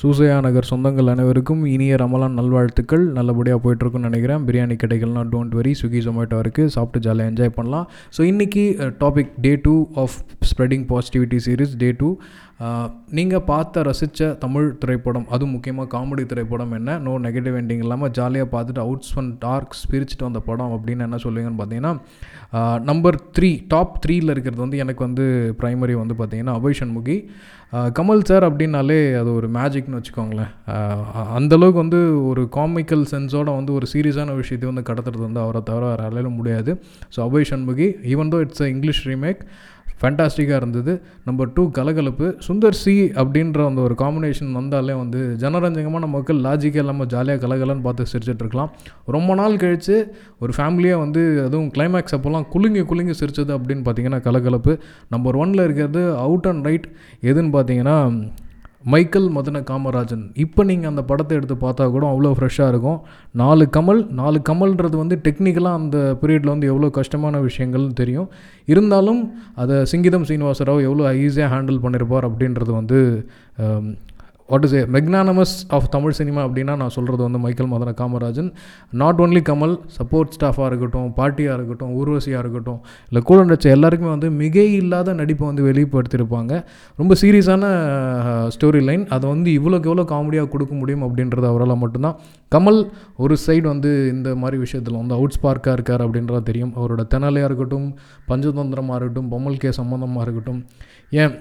சூசையா நகர் சொந்தங்கள் அனைவருக்கும் இனிய ரமலான் நல்வாழ்த்துக்கள். நல்லபடியாக போயிட்டுருக்குன்னு நினைக்கிறேன். பிரியாணி கடைகள்லாம் டோன்ட் வெரி ஸ்விக்கி ஜொமேட்டோ இருக்குது சாப்பிட்டு ஜாலியாக என்ஜாய் பண்ணலாம். ஸோ இன்றைக்கி topic day two of spreading positivity series day two நீங்கள் பார்த்த ரசித்த தமிழ் திரைப்படம் அதுவும் முக்கியமாக காமெடி திரைப்படம் என்ன? நோ நெகட்டிவ் எண்டிங் இல்லாமல் ஜாலியாக பார்த்துட்டு அவுட்ஸ் ஃபன் டார்க் பிரிச்சுட்டு வந்த படம் அப்படின்னு என்ன சொல்லுவீங்கன்னு பார்த்தீங்கன்னா நம்பர் த்ரீ டாப் த்ரீயில் இருக்கிறது வந்து எனக்கு வந்து ப்ரைமரி வந்து பார்த்தீங்கன்னா அபய் சண்முகி. கமல் சார் அப்படின்னாலே அது ஒரு மேஜிக்னு வச்சுக்கோங்களேன். அந்தளவுக்கு வந்து ஒரு காமிக்கல் சென்ஸோட வந்து ஒரு சீரியஸான விஷயத்தை வந்து கடத்துறது வந்து அவரை தவிர வேறு அலையில முடியாது. So Abhay Shanmughi even though it's a English remake ஃபேண்டாஸ்டிக்காக இருந்தது. நம்பர் டூ கலகலப்பு. சுந்தர் சி அப்படின்ற அந்த ஒரு காம்பினேஷன் வந்தாலே வந்து ஜனரஞ்சகமான மக்கள் லாஜிக்காக இல்லாமல் ஜாலியாக கலகலன்னு பார்த்து சிரிச்சிட்ருக்கலாம் ரொம்ப நாள் கழித்து ஒரு ஃபேமிலியாக வந்து அதுவும் கிளைமேக்ஸ் அப்போல்லாம் குலுங்கி குலுங்கி சிரிச்சது அப்படின்னு பார்த்தீங்கன்னா கலகலப்பு. நம்பர் ஒனில் இருக்கிறது அவுட் அண்ட் ரைட் எதுன்னு பார்த்தீங்கன்னா மைக்கேல் மதன காமராஜன். இப்போ நீங்கள் அந்த படத்தை எடுத்து பார்த்தா கூட அவ்வளோ ஃப்ரெஷ்ஷாக இருக்கும். நாலு கமல் நாலு கமல்ன்றது வந்து டெக்னிக்கலாக அந்த பீரியடில் வந்து எவ்வளோ கஷ்டமான விஷயங்கள்னு தெரியும். இருந்தாலும் அதை சிங்கிதம் சீனிவாசராவ் எவ்வளோ ஈஸியாக ஹேண்டில் பண்ணியிருப்பார் அப்படின்றது வந்து what is a magnum opus of Tamil cinema அப்படின்னா நான் சொல்கிறது வந்து Michael Madana Kamarajan. Not only Kamal support ஸ்டாஃபாக இருக்கட்டும் பாட்டியாக இருக்கட்டும் ஊர்வசியாக இருக்கட்டும் இல்லை கூட நடிச்ச எல்லாருக்குமே வந்து மிகை இல்லாத நடிப்பை வந்து வெளிப்படுத்தியிருப்பாங்க. ரொம்ப சீரியஸான ஸ்டோரி லைன் அதை வந்து இவ்வளோக்கு எவ்வளோ காமெடியாக கொடுக்க முடியும் அப்படின்றது அவரால் மட்டும்தான். கமல் ஒரு சைடு வந்து இந்த மாதிரி விஷயத்தில் வந்து அவுட் ஸ்பார்க்காக இருக்கார் அப்படின்றத தெரியும். அவரோட தெனாலையாக இருக்கட்டும் பஞ்சதந்திரமாக இருக்கட்டும் பொம்மல் கே சம்மந்தமாக இருக்கட்டும். ஏன்?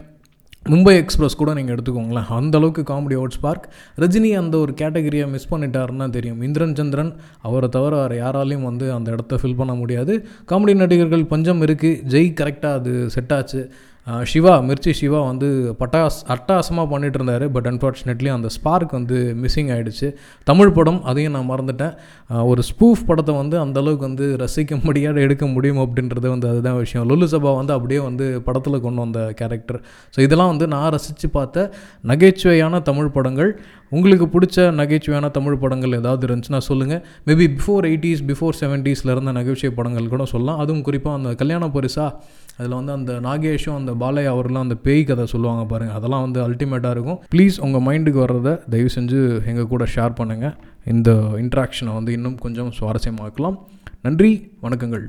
மும்பை எக்ஸ்பிரஸ் கூட நீங்கள் எடுத்துக்கோங்களேன். அந்தளவுக்கு காமெடி அவுட் ஸ்பார்க் ரஜினி அந்த ஒரு கேட்டகரியை மிஸ் பண்ணிட்டாருன்னா தெரியும். இந்திரன் சந்திரன் அவரை தவிர வேறு யாராலையும் வந்து அந்த இடத்த ஃபில் பண்ண முடியாது. காமெடி நடிகர்கள் பஞ்சம் இருக்குது ஜெய் கரெக்டாக அது செட் ஆச்சு. சிவா மிர்ச்சி சிவா வந்து பட்டாஸ் அட்டாசமாக பண்ணிகிட்டு இருந்தார் பட் அன்ஃபார்ச்சுனேட்லி அந்த ஸ்பார்க் வந்து மிஸ்ஸிங் ஆகிடுச்சு தமிழ் படம் அதையும் நான் மறந்துட்டேன். ஒரு ஸ்பூஃப் படத்தை வந்து அந்தளவுக்கு வந்து ரசிக்க முடியாத எடுக்க முடியும் அப்படின்றது வந்து அதுதான் விஷயம். லுல்லு சபா வந்து அப்படியே வந்து படத்தில் கொண்டு வந்த கேரக்டர் ஸோ இதெல்லாம் வந்து நான் ரசித்து பார்த்த நகைச்சுவையான தமிழ் படங்கள். உங்களுக்கு பிடிச்ச நகைச்சுவையான தமிழ் படங்கள் ஏதாவது இருந்துச்சுன்னா சொல்லுங்கள் மேபி பிஃபோர் எயிட்டிஸ் பிஃபோர் செவன்ட்டீஸில் இருந்த நகைச்சுவை படங்கள் கூட சொல்லலாம். அதுவும் குறிப்பாக அந்த கல்யாண பரிசா அதில் வந்து அந்த நாகேஷும் அந்த பாலையா அவர்லாம் அந்த பேய் கதை சொல்லுவாங்க பாருங்கள் அதெல்லாம் வந்து அல்டிமேட்டாக இருக்கும். ப்ளீஸ் உங்கள் மைண்டுக்கு வர்றதை தயவு செஞ்சு எங்கள் கூட ஷேர் பண்ணுங்கள் இந்த இன்ட்ராக்ஷனை வந்து இன்னும் கொஞ்சம் சுவாரஸ்யமாக்கலாம். நன்றி வணக்கங்கள்.